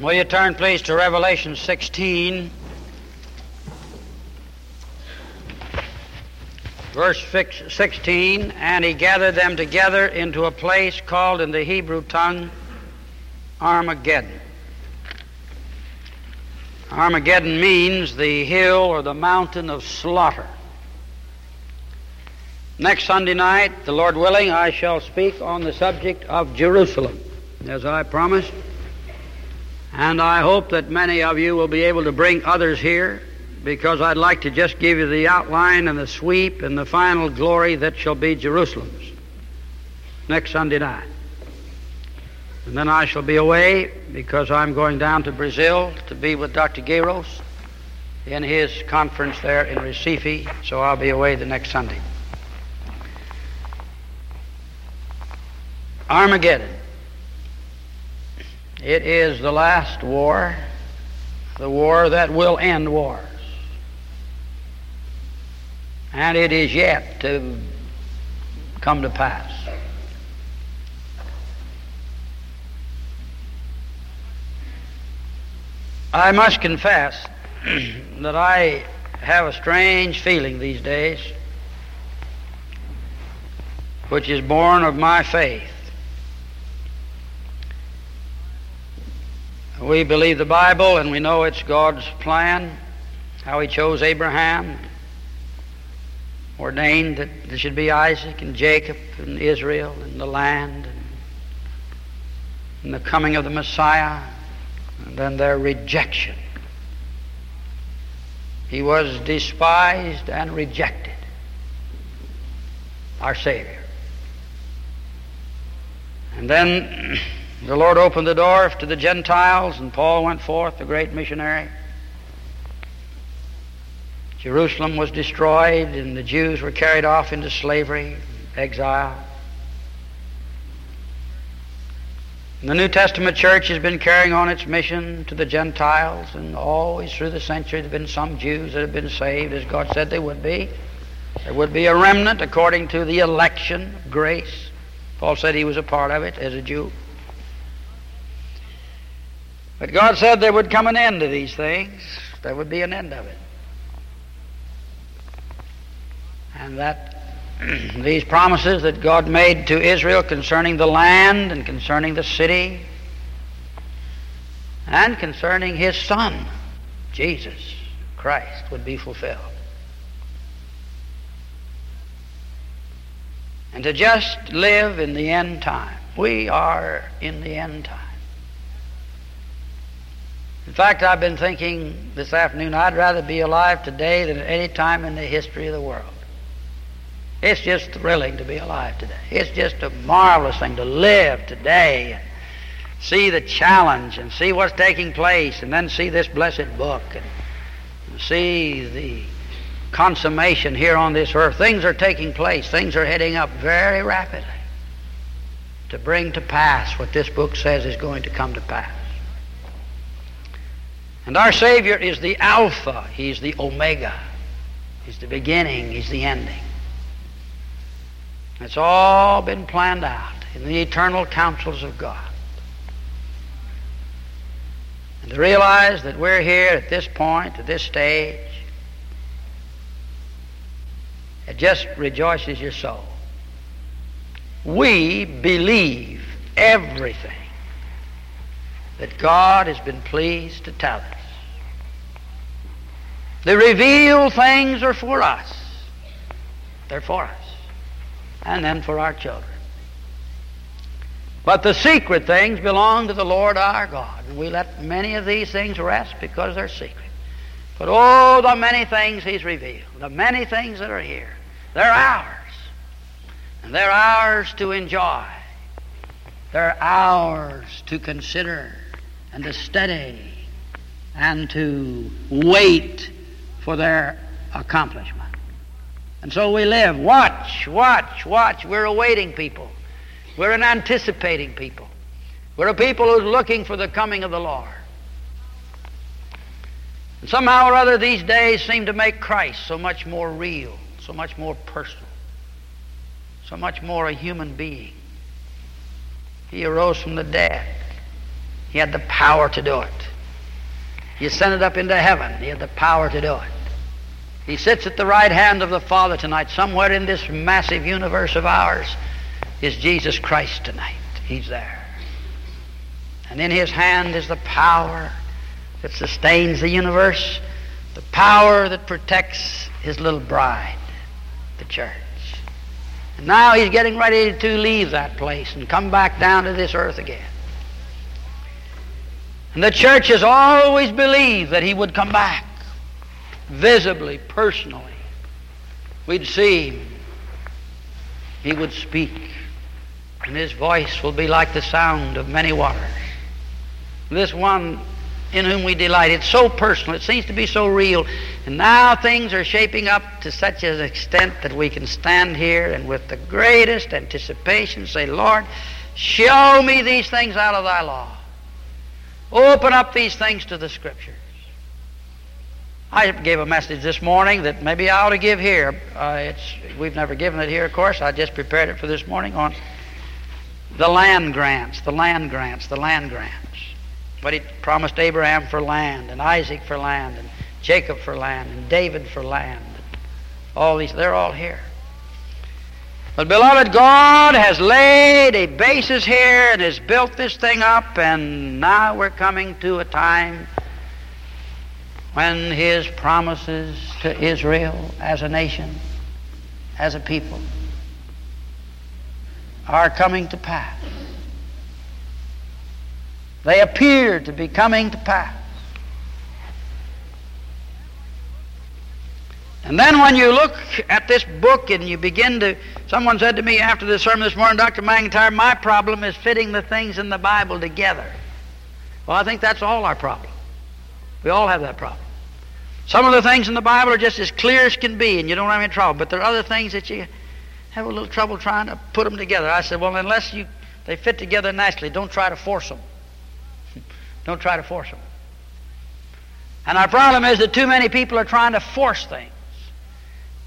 Will you turn, please, to Revelation 16, verse 16? And he gathered them together into a place called in the Hebrew tongue Armageddon. Armageddon means the hill or the mountain of slaughter. Next Sunday night, the Lord willing, I shall speak on the subject of Jerusalem, as I promised. And I hope that many of you will be able to bring others here because I'd like to just give you the outline and the sweep and the final glory that shall be Jerusalem's next Sunday night. And then I shall be away because I'm going down to Brazil to be with Dr. Gueiros in his conference there in Recife, so I'll be away the next Sunday. Armageddon. It is the last war, the war that will end wars. And it is yet to come to pass. I must confess that I have a strange feeling these days, which is born of my faith. We believe the Bible and we know it's God's plan, how He chose Abraham, ordained that there should be Isaac and Jacob and Israel and the land and the coming of the Messiah and then their rejection. He was despised and rejected, our Savior. And then The Lord opened the door to the Gentiles, and Paul went forth, the great missionary. Jerusalem was destroyed, and the Jews were carried off into slavery, exile. And the New Testament church has been carrying on its mission to the Gentiles, and always through the centuries there have been some Jews that have been saved, as God said they would be. There would be a remnant according to the election grace. Paul said he was a part of it as a Jew. But God said there would come an end to these things. There would be an end of it. And that these promises that God made to Israel concerning the land and concerning the city and concerning his son, Jesus Christ, would be fulfilled. And to just live in the end time. We are in the end time. In fact, I've been thinking this afternoon I'd rather be alive today than at any time in the history of the world. It's just thrilling to be alive today. It's just a marvelous thing to live today and see the challenge and see what's taking place and then see this blessed book and see the consummation here on this earth. Things are taking place. Things are heading up very rapidly to bring to pass what this book says is going to come to pass. And our Savior is the Alpha, He's the Omega, He's the beginning, He's the ending. It's all been planned out in the eternal counsels of God. And to realize that we're here at this point, at this stage, it just rejoices your soul. We believe everything that God has been pleased to tell us. The revealed things are for us. They're for us. And then for our children. But the secret things belong to the Lord our God. And we let many of these things rest because they're secret. But oh, the many things He's revealed, the many things that are here, they're ours. And they're ours to enjoy. They're ours to consider and to study and to wait for their accomplishment. And so we live. Watch, watch, watch. We're awaiting people. We're an anticipating people. We're a people who's looking for the coming of the Lord. And somehow or other, these days seem to make Christ so much more real, so much more personal, so much more a human being. He arose from the dead. He had the power to do it. He ascended up into heaven. He had the power to do it. He sits at the right hand of the Father tonight. Somewhere in this massive universe of ours is Jesus Christ tonight. He's there. And in his hand is the power that sustains the universe, the power that protects his little bride, the church. And now he's getting ready to leave that place and come back down to this earth again. And the church has always believed that he would come back visibly, personally. We'd see him. He would speak. And his voice will be like the sound of many waters. This one in whom we delight. It's so personal. It seems to be so real. And now things are shaping up to such an extent that we can stand here and with the greatest anticipation say, Lord, show me these things out of thy law. Open up these things to the Scriptures. I gave a message this morning that maybe I ought to give here. Uh, we've never given it here, of course. I just prepared it for this morning on the land grants, the land grants, the land grants. But he promised Abraham for land, and Isaac for land, and Jacob for land, and David for land. All these, they're all here. But, beloved, God has laid a basis here and has built this thing up, and now we're coming to a time when His promises to Israel as a nation, as a people, are coming to pass. They appear to be coming to pass. And then when you look at this book and you begin to, someone said to me after the sermon this morning, Dr. McIntire, my problem is fitting the things in the Bible together. Well, I think that's all our problem. We all have that problem. Some of the things in the Bible are just as clear as can be, and you don't have any trouble. But there are other things that you have a little trouble trying to put them together. I said, well, unless you they fit together nicely, don't try to force them. don't try to force them. And our problem is that too many people are trying to force things.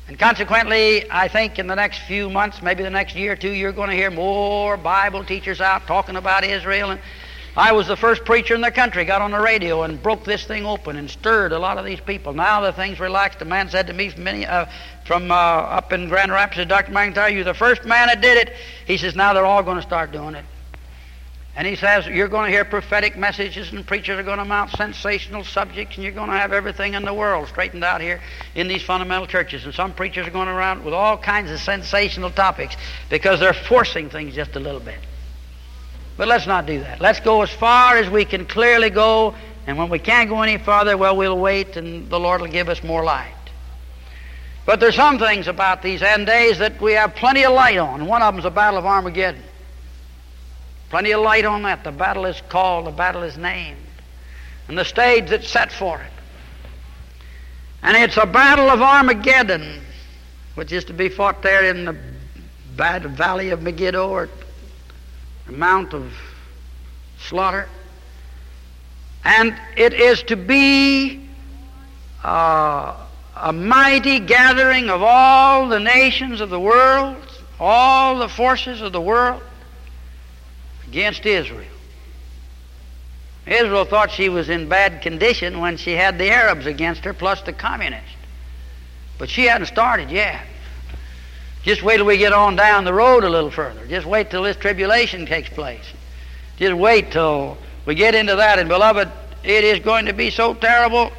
And consequently, I think in the next few months, maybe the next year or two, you're going to hear more Bible teachers out talking about Israel. And I was the first preacher in the country, got on the radio and broke this thing open and stirred a lot of these people. Now the thing's relaxed. A man said to me from, many, uh, from uh, up in Grand Rapids, Dr. McIntire, you're the first man that did it. He says, now they're all going to start doing it. And he says, You're going to hear prophetic messages, and preachers are going to mount sensational subjects, and you're going to have everything in the world straightened out here in these fundamental churches. And some preachers are going around with all kinds of sensational topics because they're forcing things just a little bit. But let's not do that. Let's go as far as we can clearly go, and when we can't go any farther, well, we'll wait, and the Lord will give us more light. But there's some things about these end days that we have plenty of light on. One of them's the Battle of Armageddon. Plenty of light on that. The battle is called, the battle is named, and the stage that's set for it. And it's a battle of Armageddon, which is to be fought there in the bad valley of Megiddo, or the Mount of Slaughter. And it is to be uh, a mighty gathering of all the nations of the world, all the forces of the world against Israel. Israel thought she was in bad condition when she had the Arabs against her plus the communists. But she hadn't started yet. Just wait till we get on down the road a little further. Just wait till this tribulation takes place. Just wait till we get into that. And beloved, it is going to be so terrible.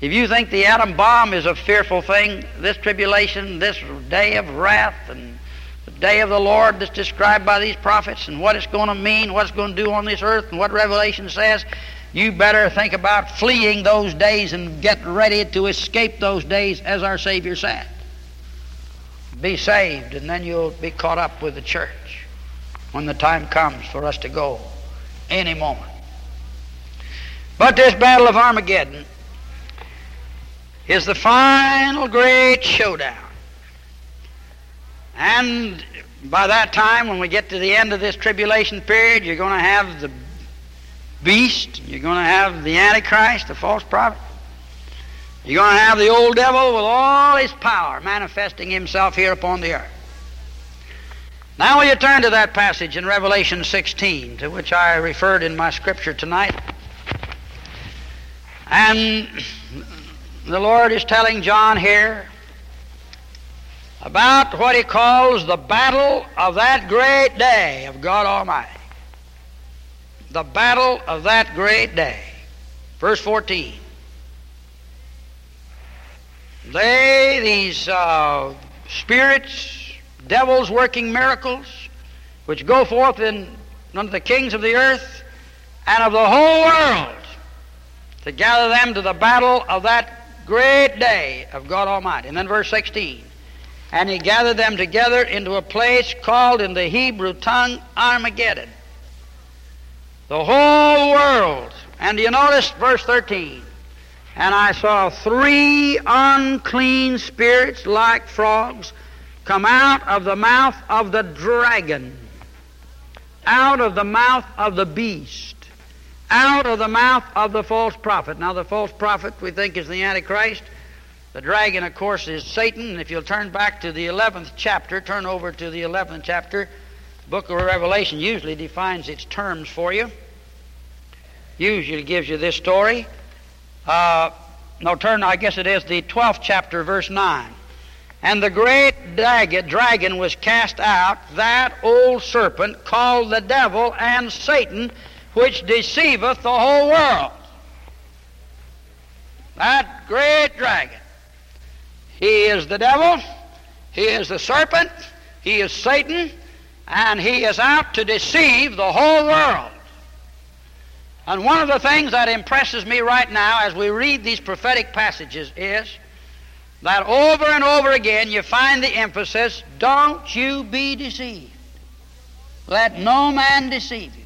If you think the atom bomb is a fearful thing, this tribulation, this day of wrath and the day of the Lord that's described by these prophets and what it's going to mean, what it's going to do on this earth, and what Revelation says, you better think about fleeing those days and get ready to escape those days as our Savior said. Be saved, and then you'll be caught up with the church when the time comes for us to go any moment. But this battle of Armageddon is the final great showdown. And by that time, when we get to the end of this tribulation period, you're going to have the beast, you're going to have the Antichrist, the false prophet. You're going to have the old devil with all his power manifesting himself here upon the earth. Now, will you turn to that passage in Revelation 16, to which I referred in my scripture tonight? And the Lord is telling John here about what he calls the battle of that great day of God Almighty. The battle of that great day. Verse 14. They, these uh, spirits, devils working miracles, which go forth in unto the kings of the earth and of the whole world to gather them to the battle of that great day of God Almighty. And then verse 16. And he gathered them together into a place called in the Hebrew tongue Armageddon. The whole world. And you notice verse 13. And I saw three unclean spirits like frogs come out of the mouth of the dragon, out of the mouth of the beast, out of the mouth of the false prophet. Now, the false prophet we think is the Antichrist. The dragon, of course, is Satan. If you'll turn back to the 11th chapter, turn over to the 11th chapter, the book of Revelation usually defines its terms for you. Usually gives you this story. Uh, no, turn, I guess it is the 12th chapter, verse 9. And the great dragon was cast out, that old serpent called the devil and Satan, which deceiveth the whole world. That great dragon. He is the devil, he is the serpent, he is Satan, and he is out to deceive the whole world. And one of the things that impresses me right now as we read these prophetic passages is that over and over again you find the emphasis don't you be deceived. Let no man deceive you.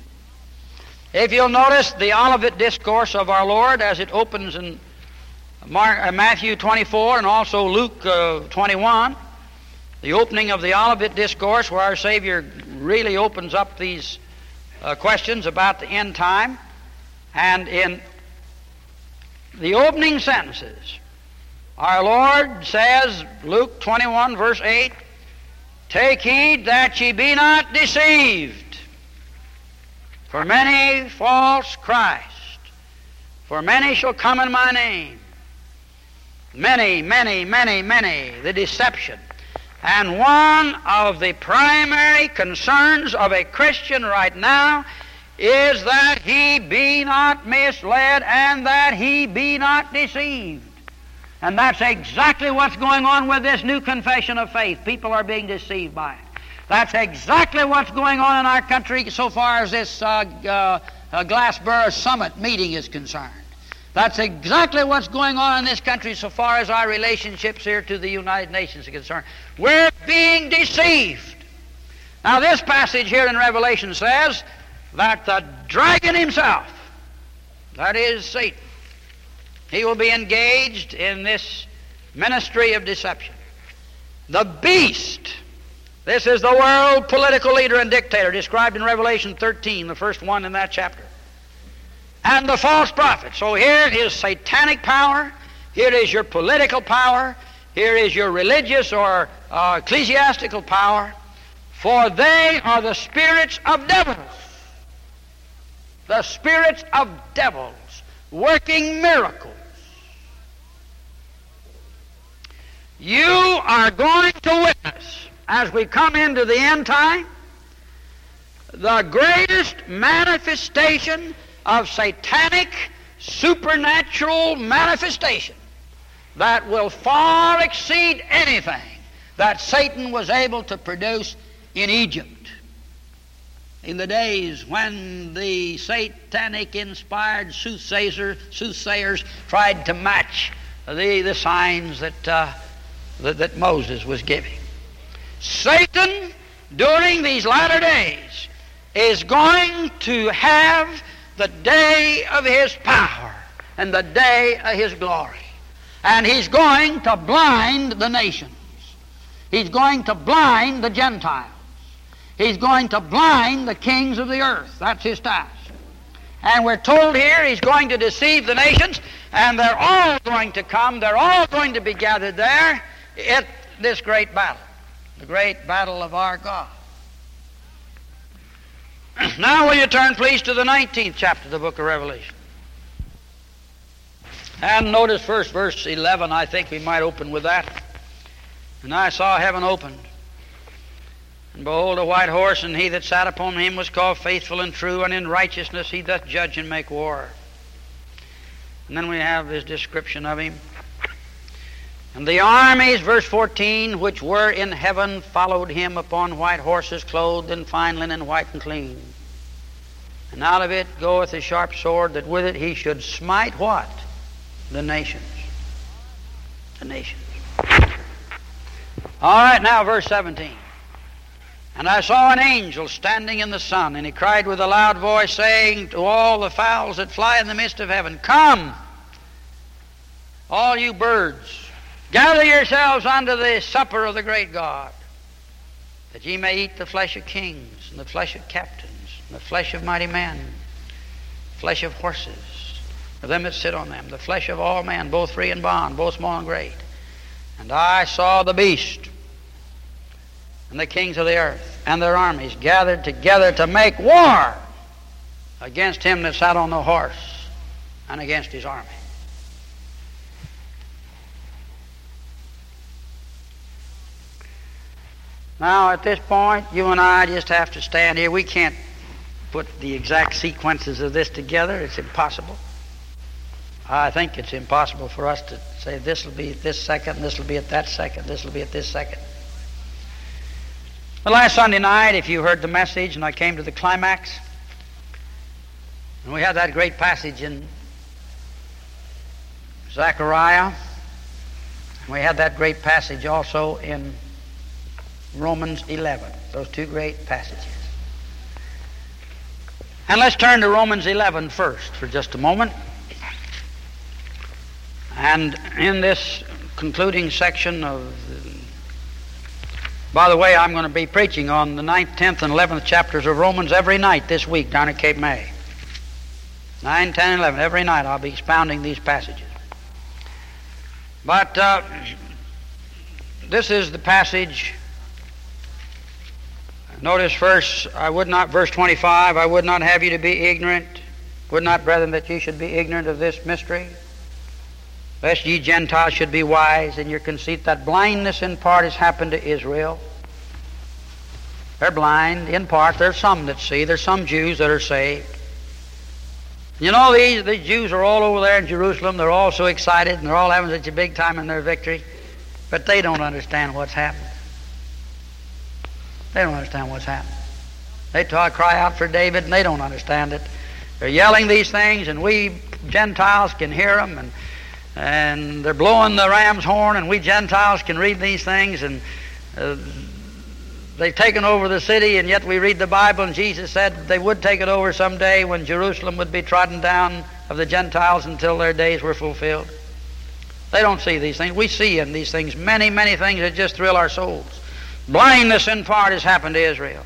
If you'll notice the Olivet Discourse of our Lord as it opens in Mark, uh, Matthew 24 and also Luke uh, 21, the opening of the Olivet Discourse where our Savior really opens up these uh, questions about the end time. And in the opening sentences, our Lord says, Luke 21, verse 8, Take heed that ye be not deceived, for many false Christ, for many shall come in my name. Many, many, many, many, the deception. And one of the primary concerns of a Christian right now is that he be not misled and that he be not deceived. And that's exactly what's going on with this new confession of faith. People are being deceived by it. That's exactly what's going on in our country so far as this uh, uh, uh Glassboro Summit meeting is concerned. That's exactly what's going on in this country so far as our relationships here to the United Nations are concerned. We're being deceived. Now, this passage here in Revelation says that the dragon himself, that is Satan, he will be engaged in this ministry of deception. The beast, this is the world political leader and dictator described in Revelation 13, the first one in that chapter. And the false prophet. So here is satanic power, here is your political power, here is your religious or uh, ecclesiastical power, for they are the spirits of devils the spirits of devils working miracles. You are going to witness, as we come into the end time, the greatest manifestation of satanic, supernatural manifestation that will far exceed anything that Satan was able to produce in Egypt in the days when the satanic inspired soothsayer, soothsayers tried to match the, the signs that, uh, that, that Moses was giving. Satan, during these latter days, is going to have the day of his power and the day of his glory. And he's going to blind the nations. He's going to blind the Gentiles. He's going to blind the kings of the earth. That's his task. And we're told here he's going to deceive the nations, and they're all going to come, they're all going to be gathered there at this great battle, the great battle of our God. now, will you turn, please, to the 19th chapter of the book of Revelation? And notice first verse 11. I think we might open with that. And I saw heaven opened. And behold, a white horse, and he that sat upon him was called faithful and true, and in righteousness he doth judge and make war. And then we have his description of him. And the armies, verse 14, which were in heaven, followed him upon white horses, clothed in fine linen, white and clean. And out of it goeth a sharp sword, that with it he should smite what? The nations. The nations. All right, now verse 17. And I saw an angel standing in the sun, and he cried with a loud voice, saying to all the fowls that fly in the midst of heaven, Come, all you birds, Gather yourselves unto the supper of the great God, that ye may eat the flesh of kings, and the flesh of captains, and the flesh of mighty men, flesh of horses, of them that sit on them, the flesh of all men, both free and bond, both small and great. And I saw the beast and the kings of the earth and their armies gathered together to make war against him that sat on the horse and against his army. Now, at this point, you and I just have to stand here. We can't put the exact sequences of this together. It's impossible. I think it's impossible for us to say this will be at this second, this will be at that second, this will be at this second. The last Sunday night, if you heard the message and I came to the climax, and we had that great passage in Zechariah, we had that great passage also in Romans 11, those two great passages. And let's turn to Romans 11 first for just a moment. And in this concluding section of, by the way, I'm going to be preaching on the 9th, 10th, and 11th chapters of Romans every night this week down at Cape May. 9, 10, 11, every night I'll be expounding these passages. But uh, this is the passage Notice verse, I would not, verse 25, I would not have you to be ignorant, would not, brethren, that you should be ignorant of this mystery, lest ye Gentiles should be wise in your conceit, that blindness in part has happened to Israel. They're blind in part. There's some that see. There's some Jews that are saved. You know, these, these Jews are all over there in Jerusalem. They're all so excited and they're all having such a big time in their victory. But they don't understand what's happened. They don't understand what's happened. They talk, cry out for David, and they don't understand it. They're yelling these things, and we Gentiles can hear them, and and they're blowing the ram's horn, and we Gentiles can read these things, and uh, they've taken over the city, and yet we read the Bible, and Jesus said they would take it over someday when Jerusalem would be trodden down of the Gentiles until their days were fulfilled. They don't see these things. We see in these things many, many things that just thrill our souls. Blindness in part has happened to Israel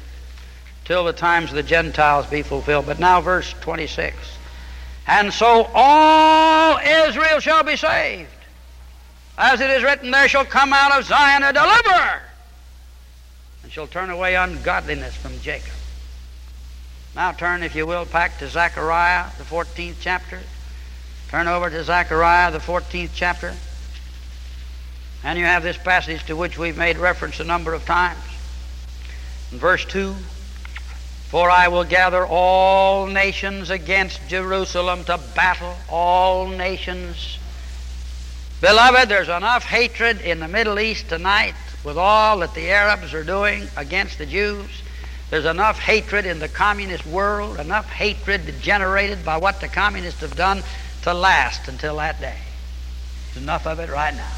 till the times of the Gentiles be fulfilled. But now, verse 26. And so all Israel shall be saved. As it is written, there shall come out of Zion a deliverer, and shall turn away ungodliness from Jacob. Now turn, if you will, back to Zechariah, the 14th chapter. Turn over to Zechariah, the 14th chapter. And you have this passage to which we've made reference a number of times. In verse 2 For I will gather all nations against Jerusalem to battle, all nations. Beloved, there's enough hatred in the Middle East tonight with all that the Arabs are doing against the Jews. There's enough hatred in the communist world, enough hatred generated by what the communists have done to last until that day. There's enough of it right now.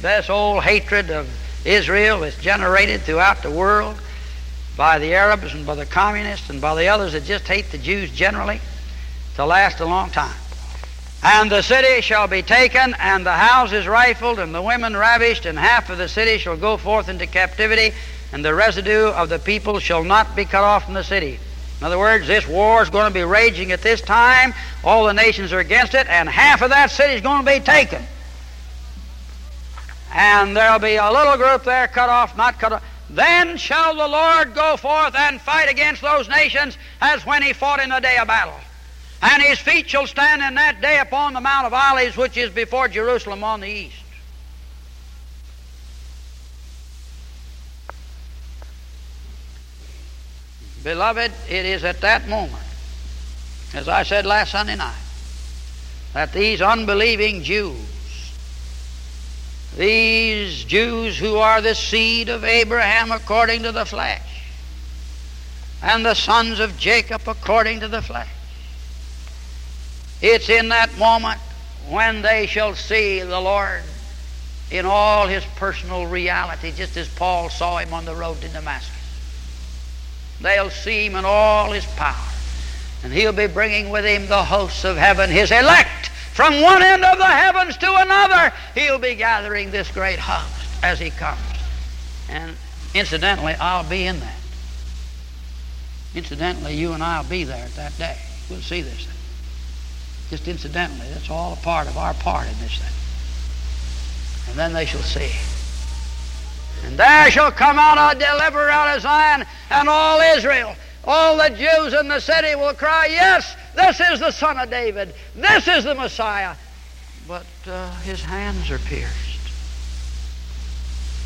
This old hatred of Israel is generated throughout the world by the Arabs and by the communists and by the others that just hate the Jews generally to last a long time. And the city shall be taken, and the houses rifled, and the women ravished, and half of the city shall go forth into captivity, and the residue of the people shall not be cut off from the city. In other words, this war is going to be raging at this time. All the nations are against it, and half of that city is going to be taken. And there'll be a little group there cut off, not cut off. Then shall the Lord go forth and fight against those nations as when he fought in the day of battle. And his feet shall stand in that day upon the Mount of Olives, which is before Jerusalem on the east. Beloved, it is at that moment, as I said last Sunday night, that these unbelieving Jews, these Jews who are the seed of Abraham according to the flesh, and the sons of Jacob according to the flesh, it's in that moment when they shall see the Lord in all his personal reality, just as Paul saw him on the road to Damascus. They'll see him in all his power. And he'll be bringing with him the hosts of heaven, his elect, from one end of the heavens to another. He'll be gathering this great host as he comes. And incidentally, I'll be in that. Incidentally, you and I'll be there at that day. We'll see this thing. Just incidentally, that's all a part of our part in this thing. And then they shall see. And there shall come out a deliverer out of Zion, and all Israel, all the Jews in the city will cry, Yes, this is the Son of David. This is the Messiah. But uh, his hands are pierced.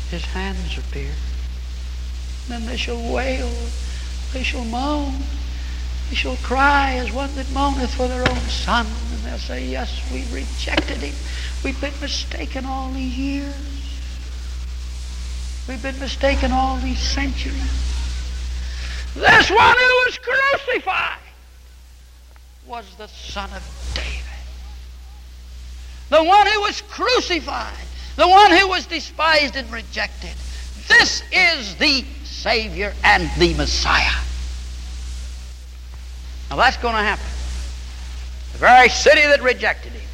His hands are pierced. Then they shall wail, they shall moan, they shall cry as one that moaneth for their own son. And they'll say, Yes, we rejected him. We've been mistaken all these years. We've been mistaken all these centuries. This one who was crucified was the Son of David. The one who was crucified. The one who was despised and rejected. This is the Savior and the Messiah. Now that's going to happen. The very city that rejected him.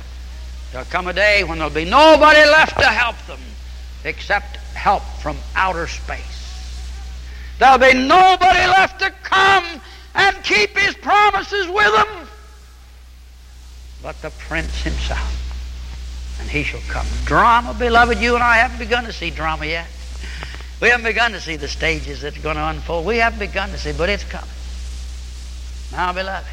There'll come a day when there'll be nobody left to help them except help from outer space. There'll be nobody left to come and keep his promises with them but the Prince himself. And he shall come. Drama, beloved, you and I haven't begun to see drama yet. We haven't begun to see the stages that's going to unfold. We haven't begun to see, but it's coming. Now, beloved,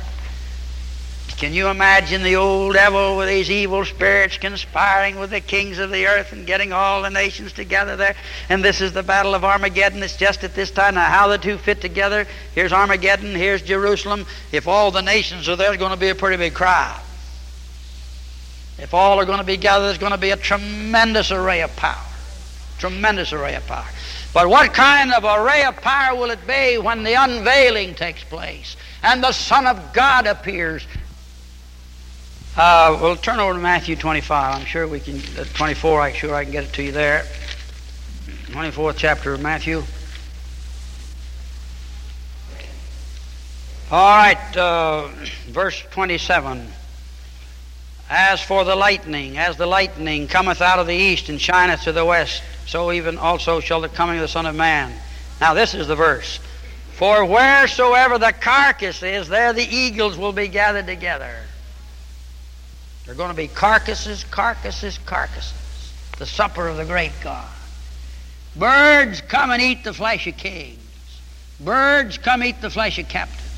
can you imagine the old devil with these evil spirits conspiring with the kings of the earth and getting all the nations together there? And this is the battle of Armageddon. It's just at this time. Now, how the two fit together? Here's Armageddon, here's Jerusalem. If all the nations are there, there's going to be a pretty big crowd. If all are going to be gathered, there's going to be a tremendous array of power. Tremendous array of power. But what kind of array of power will it be when the unveiling takes place and the Son of God appears uh, we'll turn over to Matthew 25. I'm sure we can, uh, 24, I'm sure I can get it to you there. 24th chapter of Matthew. All right, uh, verse 27. As for the lightning, as the lightning cometh out of the east and shineth to the west, so even also shall the coming of the Son of Man. Now, this is the verse. For wheresoever the carcass is, there the eagles will be gathered together. There are going to be carcasses, carcasses, carcasses. The supper of the great God. Birds come and eat the flesh of kings. Birds come eat the flesh of captains.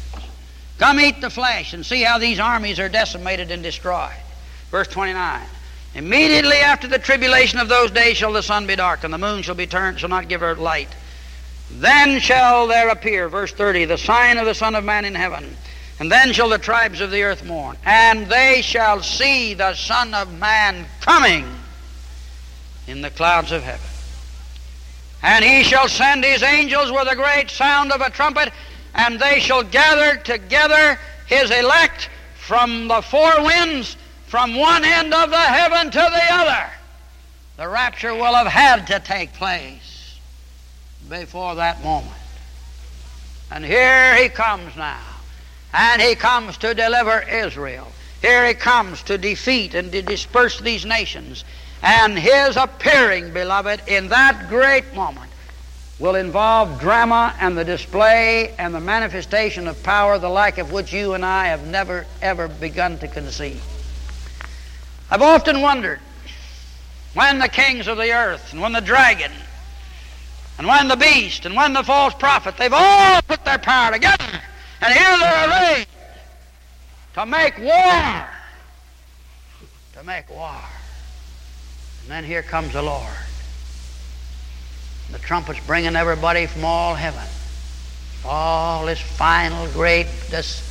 Come eat the flesh and see how these armies are decimated and destroyed. Verse 29. Immediately after the tribulation of those days shall the sun be dark, and the moon shall be turned, shall not give her light. Then shall there appear, verse 30, the sign of the Son of Man in heaven. And then shall the tribes of the earth mourn, and they shall see the Son of Man coming in the clouds of heaven. And he shall send his angels with a great sound of a trumpet, and they shall gather together his elect from the four winds, from one end of the heaven to the other. The rapture will have had to take place before that moment. And here he comes now. And he comes to deliver Israel. Here he comes to defeat and to disperse these nations. And his appearing, beloved, in that great moment will involve drama and the display and the manifestation of power, the like of which you and I have never, ever begun to conceive. I've often wondered when the kings of the earth and when the dragon and when the beast, and when the false prophet, they've all put their power together. And here they're arrayed to make war. To make war. And then here comes the Lord. The trumpet's bringing everybody from all heaven. All this final great this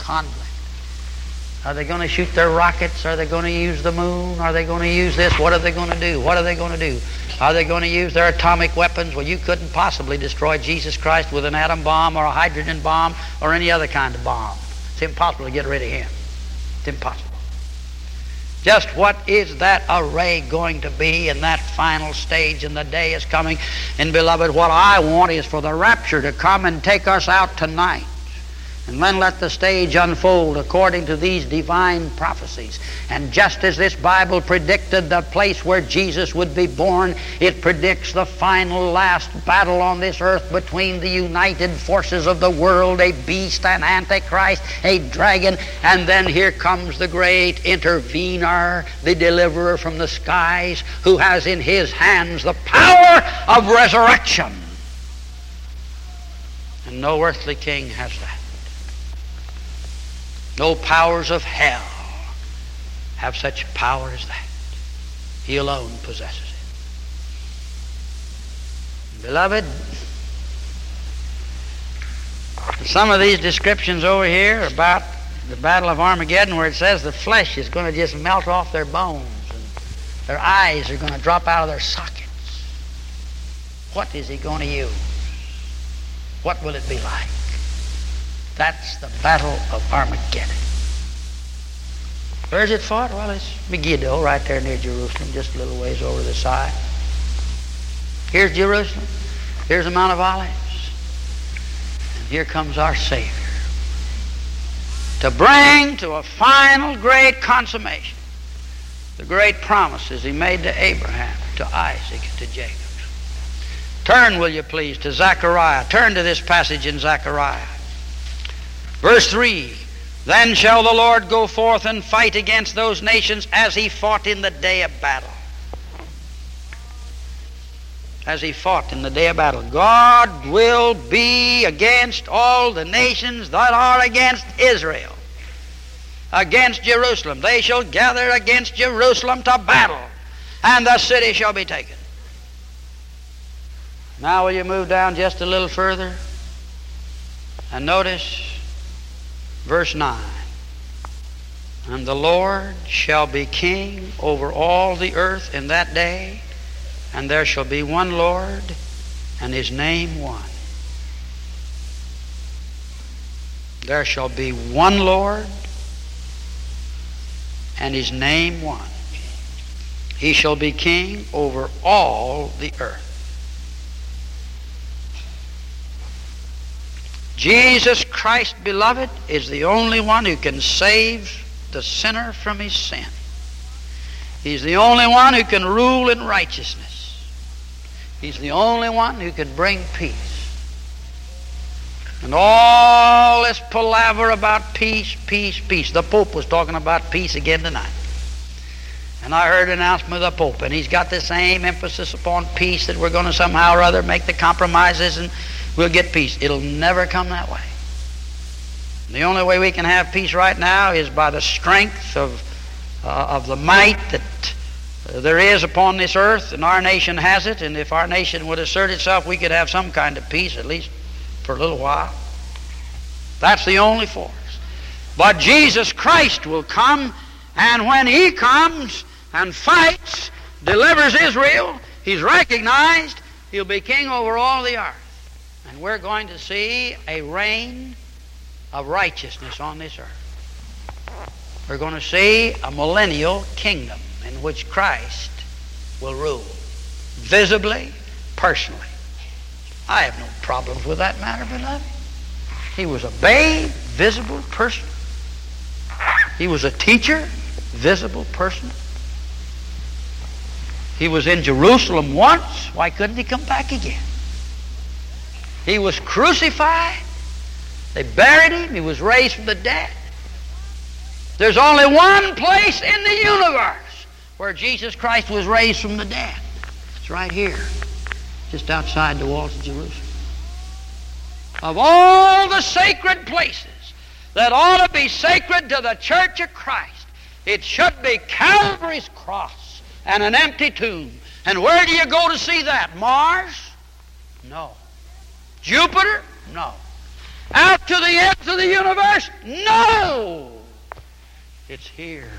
conflict. Are they going to shoot their rockets? Are they going to use the moon? Are they going to use this? What are they going to do? What are they going to do? Are they going to use their atomic weapons? Well, you couldn't possibly destroy Jesus Christ with an atom bomb or a hydrogen bomb or any other kind of bomb. It's impossible to get rid of him. It's impossible. Just what is that array going to be in that final stage? And the day is coming. And beloved, what I want is for the rapture to come and take us out tonight. And then let the stage unfold according to these divine prophecies. And just as this Bible predicted the place where Jesus would be born, it predicts the final last battle on this earth between the united forces of the world, a beast, an antichrist, a dragon, and then here comes the great intervener, the deliverer from the skies, who has in his hands the power of resurrection. And no earthly king has that. No powers of hell have such power as that. He alone possesses it. Beloved, some of these descriptions over here about the Battle of Armageddon, where it says the flesh is going to just melt off their bones and their eyes are going to drop out of their sockets. What is he going to use? What will it be like? That's the Battle of Armageddon. Where's it fought? Well, it's Megiddo, right there near Jerusalem, just a little ways over the side. Here's Jerusalem. Here's the Mount of Olives. And here comes our Savior to bring to a final great consummation the great promises he made to Abraham, to Isaac, and to Jacob. Turn, will you please, to Zechariah. Turn to this passage in Zechariah. Verse 3 Then shall the Lord go forth and fight against those nations as he fought in the day of battle. As he fought in the day of battle. God will be against all the nations that are against Israel, against Jerusalem. They shall gather against Jerusalem to battle, and the city shall be taken. Now, will you move down just a little further? And notice Verse 9 And the Lord shall be king over all the earth in that day, and there shall be one Lord, and his name one. There shall be one Lord, and his name one. He shall be king over all the earth. Jesus Christ, beloved, is the only one who can save the sinner from his sin. He's the only one who can rule in righteousness. He's the only one who can bring peace. And all this palaver about peace, peace, peace. The Pope was talking about peace again tonight. And I heard an announcement of the Pope, and he's got the same emphasis upon peace that we're going to somehow or other make the compromises and we'll get peace. It'll never come that way. The only way we can have peace right now is by the strength of, uh, of the might that uh, there is upon this earth, and our nation has it. And if our nation would assert itself, we could have some kind of peace, at least for a little while. That's the only force. But Jesus Christ will come, and when He comes and fights, delivers Israel, He's recognized, He'll be king over all the earth. We're going to see a reign of righteousness on this earth. We're going to see a millennial kingdom in which Christ will rule visibly, personally. I have no problems with that matter, beloved. He was a babe, visible person. He was a teacher, visible person. He was in Jerusalem once. Why couldn't he come back again? He was crucified. They buried him. He was raised from the dead. There's only one place in the universe where Jesus Christ was raised from the dead. It's right here. just outside the walls of Jerusalem. Of all the sacred places that ought to be sacred to the church of Christ, it should be Calvary's cross and an empty tomb. And where do you go to see that? Mars? No. Jupiter? No. Out to the ends of the universe? No. It's here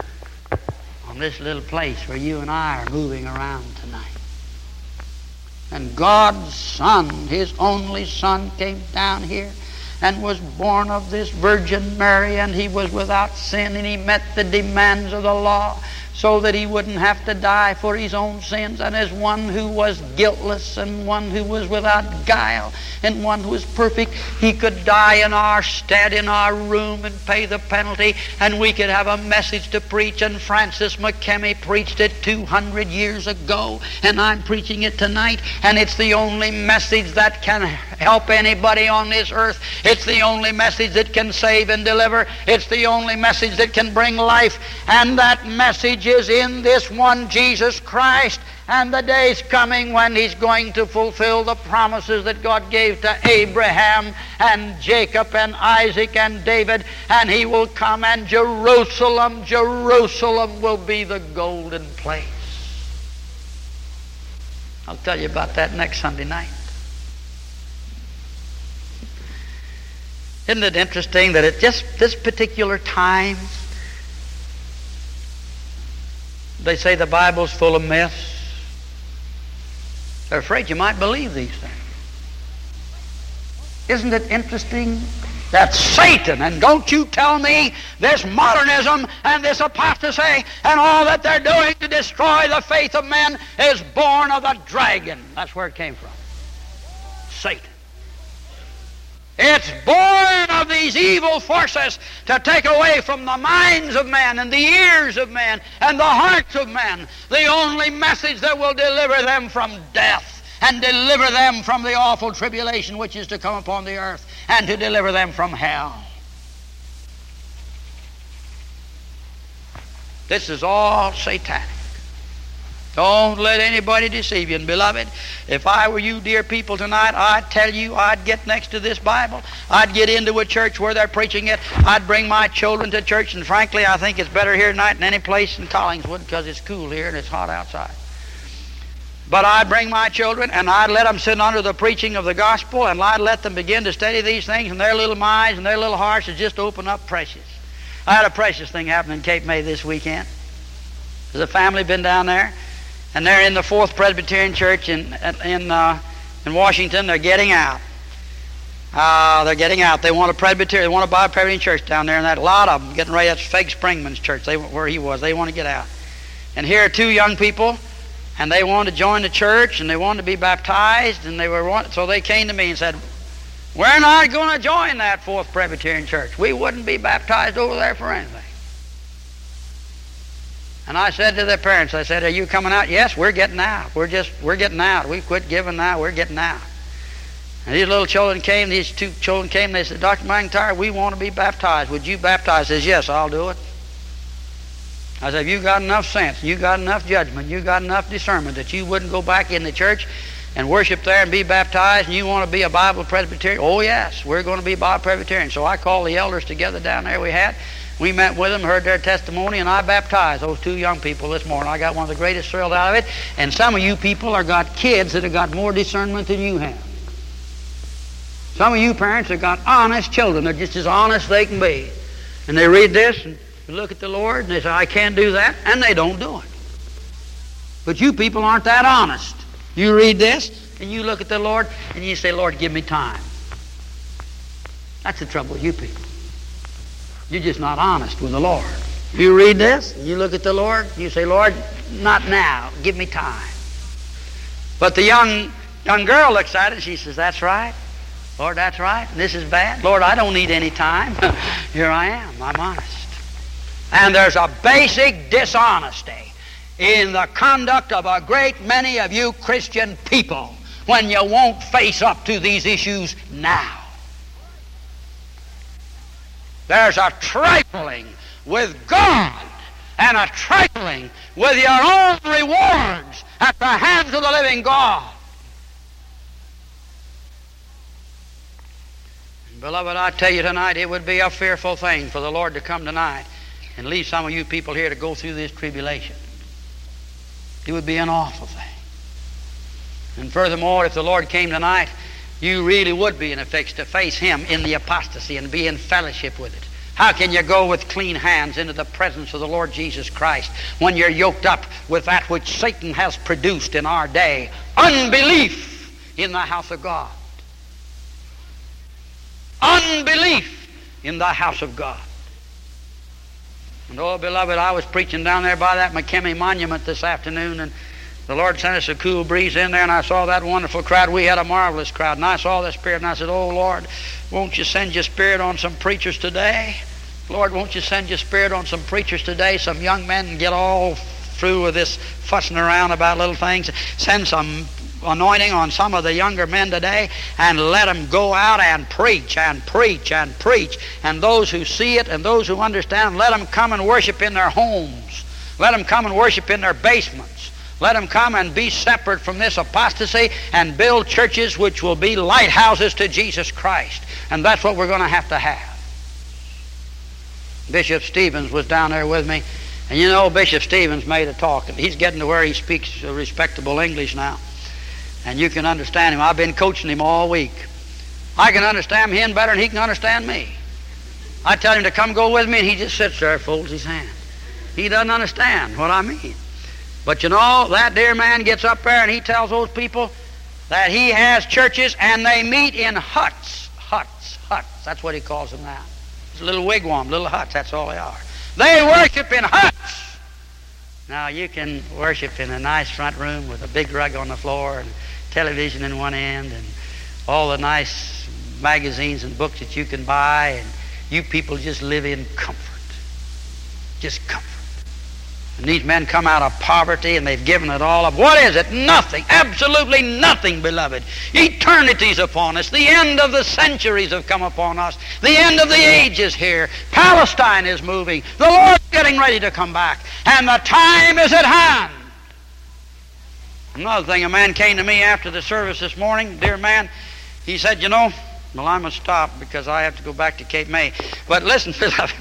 on this little place where you and I are moving around tonight. And God's Son, His only Son, came down here and was born of this Virgin Mary, and He was without sin, and He met the demands of the law so that he wouldn't have to die for his own sins, and as one who was guiltless and one who was without guile and one who was perfect, he could die in our stead in our room and pay the penalty, and we could have a message to preach. And Francis Makemie preached it 200 years ago, and I'm preaching it tonight, and it's the only message that can help anybody on this earth. It's the only message that can save and deliver. It's the only message that can bring life, and that message is in this one Jesus Christ. And the day's coming when he's going to fulfill the promises that God gave to Abraham and Jacob and Isaac and David. And he will come and Jerusalem, Jerusalem will be the golden place. I'll tell you about that next Sunday night. Isn't it interesting that at just this particular time, they say the Bible's full of myths. They're afraid you might believe these things. Isn't it interesting that Satan, and don't you tell me this modernism and this apostasy and all that they're doing to destroy the faith of men is born of the dragon. That's where it came from. Satan. It's born of these evil forces to take away from the minds of men and the ears of men and the hearts of men the only message that will deliver them from death and deliver them from the awful tribulation which is to come upon the earth and to deliver them from hell. This is all satanic. Don't let anybody deceive you. And beloved, if I were you, dear people, tonight, I'd tell you I'd get next to this Bible. I'd get into a church where they're preaching it. I'd bring my children to church. And frankly, I think it's better here tonight than any place in Collingswood because it's cool here and it's hot outside. But I'd bring my children and I'd let them sit under the preaching of the gospel and I'd let them begin to study these things and their little minds and their little hearts would just open up precious. I had a precious thing happen in Cape May this weekend. There's a family been down there and they're in the Fourth Presbyterian Church in in uh, in Washington. They're getting out. Uh, they're getting out. They want a Presbyterian. They want to buy a Presbyterian church down there, and that a lot of them getting ready. That's Fig Springman's church. They where he was. They want to get out. And here are two young people, and they want to join the church, and they want to be baptized, and they were want, so they came to me and said, "We're not going to join that Fourth Presbyterian church. We wouldn't be baptized over there for anything." And I said to their parents, I said, Are you coming out? Yes, we're getting out. We're just, we're getting out. We quit giving now. We're getting out. And these little children came, these two children came, they said, Dr. McIntire, we want to be baptized. Would you baptize? I says, Yes, I'll do it. I said, You got enough sense, you got enough judgment, you got enough discernment that you wouldn't go back in the church and worship there and be baptized, and you want to be a Bible Presbyterian? Oh, yes, we're going to be Bible Presbyterian. So I called the elders together down there we had. We met with them, heard their testimony, and I baptized those two young people this morning. I got one of the greatest thrills out of it. And some of you people are got kids that have got more discernment than you have. Some of you parents have got honest children. They're just as honest as they can be. And they read this and look at the Lord and they say, I can't do that, and they don't do it. But you people aren't that honest. You read this and you look at the Lord and you say, Lord, give me time. That's the trouble with you people. You're just not honest with the Lord. You read this, you look at the Lord, you say, Lord, not now. Give me time. But the young young girl looks at it, she says, That's right. Lord, that's right. This is bad. Lord, I don't need any time. Here I am. I'm honest. And there's a basic dishonesty in the conduct of a great many of you Christian people when you won't face up to these issues now. There's a trifling with God and a trifling with your own rewards at the hands of the living God. And beloved, I tell you tonight, it would be a fearful thing for the Lord to come tonight and leave some of you people here to go through this tribulation. It would be an awful thing. And furthermore, if the Lord came tonight you really would be in a fix to face Him in the apostasy and be in fellowship with it. How can you go with clean hands into the presence of the Lord Jesus Christ when you're yoked up with that which Satan has produced in our day? Unbelief in the house of God. Unbelief in the house of God. And oh, beloved, I was preaching down there by that Makemie Monument this afternoon, and the Lord sent us a cool breeze in there, and I saw that wonderful crowd. We had a marvelous crowd, and I saw the Spirit, and I said, Oh, Lord, won't you send your Spirit on some preachers today? Lord, won't you send your Spirit on some preachers today, some young men, and get all through with this fussing around about little things? Send some anointing on some of the younger men today and let them go out and preach and preach and preach. And those who see it and those who understand, let them come and worship in their homes. Let them come and worship in their basements. Let them come and be separate from this apostasy and build churches which will be lighthouses to Jesus Christ. And that's what we're going to have to have. Bishop Stevens was down there with me. And you know, Bishop Stevens made a talk. He's getting to where he speaks respectable English now. And you can understand him. I've been coaching him all week. I can understand him better than he can understand me. I tell him to come go with me, and he just sits there, folds his hand. He doesn't understand what I mean. But you know, that dear man gets up there and he tells those people that he has churches and they meet in huts. Huts, huts. That's what he calls them now. It's a little wigwam, little huts. That's all they are. They worship in huts. Now, you can worship in a nice front room with a big rug on the floor and television in one end and all the nice magazines and books that you can buy, and you people just live in comfort. Just comfort. And these men come out of poverty and they've given it all up. What is it? Nothing. Absolutely nothing, beloved. Eternity's upon us. The end of the centuries have come upon us. The end of the age is here. Palestine is moving. The Lord's getting ready to come back. And the time is at hand. Another thing, a man came to me after the service this morning, dear man. He said, You know, well, I must stop because I have to go back to Cape May. But listen, beloved.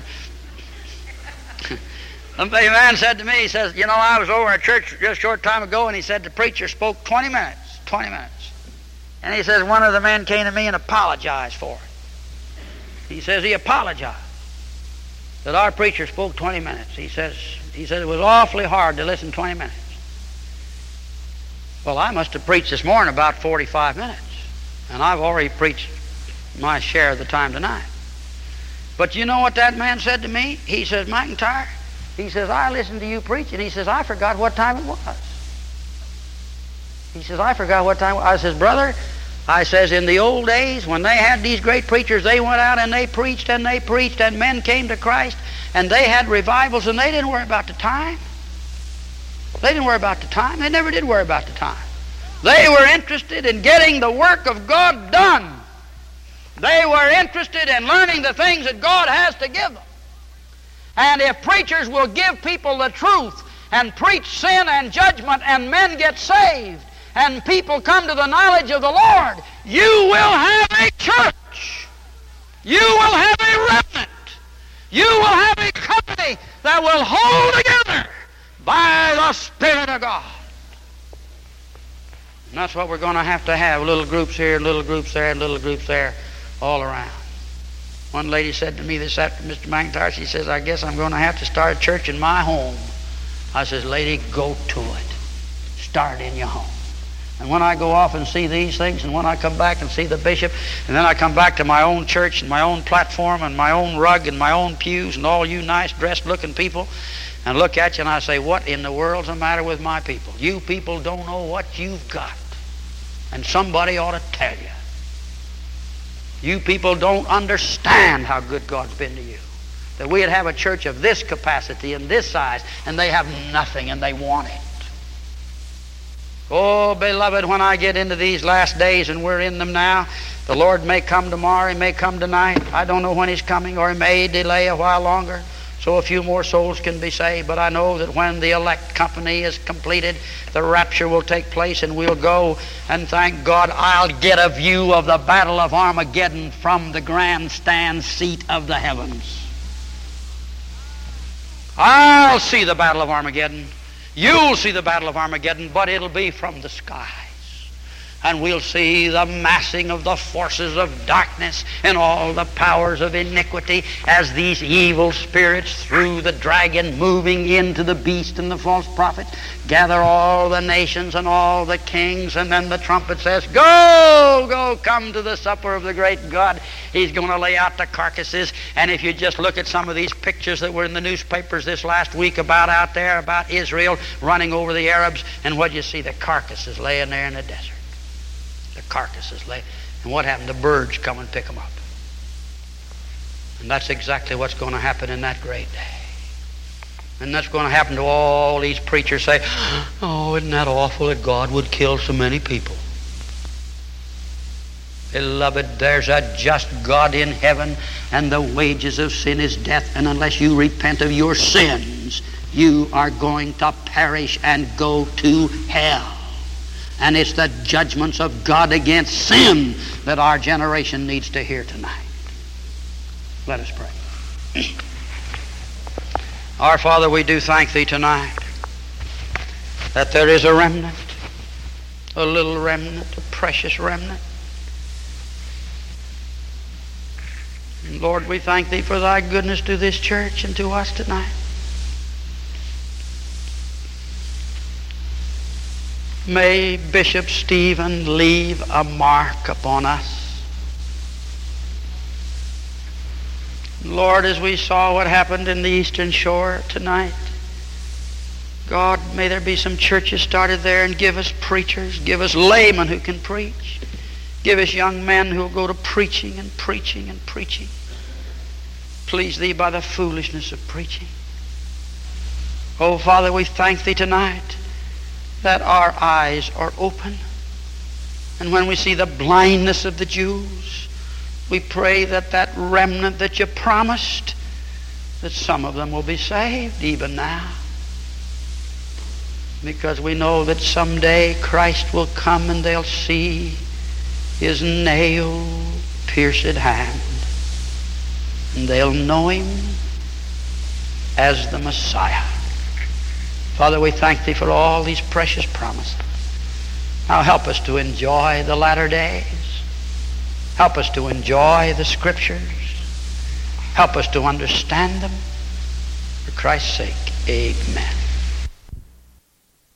A man said to me, he says, You know, I was over at church just a short time ago, and he said the preacher spoke 20 minutes. 20 minutes. And he says, One of the men came to me and apologized for it. He says he apologized that our preacher spoke 20 minutes. He says, he said it was awfully hard to listen 20 minutes. Well, I must have preached this morning about 45 minutes, and I've already preached my share of the time tonight. But you know what that man said to me? He says, McIntire, he says, I listened to you preach, and he says, I forgot what time it was. He says, I forgot what time I says, brother, I says, in the old days, when they had these great preachers, they went out and they preached and they preached, and men came to Christ, and they had revivals, and they didn't worry about the time. They didn't worry about the time. They never did worry about the time. They were interested in getting the work of God done. They were interested in learning the things that God has to give them. And if preachers will give people the truth and preach sin and judgment and men get saved and people come to the knowledge of the Lord, you will have a church. You will have a remnant. You will have a company that will hold together by the Spirit of God. And that's what we're going to have to have little groups here, little groups there, little groups there, all around. One lady said to me this after Mr. McIntire, she says, I guess I'm going to have to start a church in my home. I says, lady, go to it. Start in your home. And when I go off and see these things, and when I come back and see the bishop, and then I come back to my own church and my own platform and my own rug and my own pews and all you nice dressed looking people, and look at you and I say, What in the world's the matter with my people? You people don't know what you've got. And somebody ought to tell you. You people don't understand how good God's been to you. That we'd have a church of this capacity and this size, and they have nothing and they want it. Oh, beloved, when I get into these last days, and we're in them now, the Lord may come tomorrow, He may come tonight. I don't know when He's coming, or He may delay a while longer. So a few more souls can be saved. But I know that when the elect company is completed, the rapture will take place and we'll go. And thank God I'll get a view of the Battle of Armageddon from the grandstand seat of the heavens. I'll see the Battle of Armageddon. You'll see the Battle of Armageddon, but it'll be from the sky and we'll see the massing of the forces of darkness and all the powers of iniquity as these evil spirits through the dragon moving into the beast and the false prophet gather all the nations and all the kings and then the trumpet says go go come to the supper of the great god. He's going to lay out the carcasses. And if you just look at some of these pictures that were in the newspapers this last week about out there about israel running over the arabs and what you see the carcasses laying there in the desert carcasses lay. And what happened? The birds come and pick them up. And that's exactly what's going to happen in that great day. And that's going to happen to all these preachers say, oh, isn't that awful that God would kill so many people? Beloved, there's a just God in heaven, and the wages of sin is death, and unless you repent of your sins, you are going to perish and go to hell. And it's the judgments of God against sin that our generation needs to hear tonight. Let us pray. Our Father, we do thank Thee tonight that there is a remnant, a little remnant, a precious remnant. And Lord, we thank Thee for Thy goodness to this church and to us tonight. May Bishop Stephen leave a mark upon us. Lord, as we saw what happened in the Eastern Shore tonight, God, may there be some churches started there and give us preachers, give us laymen who can preach, give us young men who will go to preaching and preaching and preaching. Please Thee by the foolishness of preaching. Oh, Father, we thank Thee tonight that our eyes are open. And when we see the blindness of the Jews, we pray that that remnant that you promised, that some of them will be saved even now. Because we know that someday Christ will come and they'll see his nail pierced hand. And they'll know him as the Messiah. Father, we thank Thee for all these precious promises. Now help us to enjoy the latter days. Help us to enjoy the Scriptures. Help us to understand them. For Christ's sake, amen.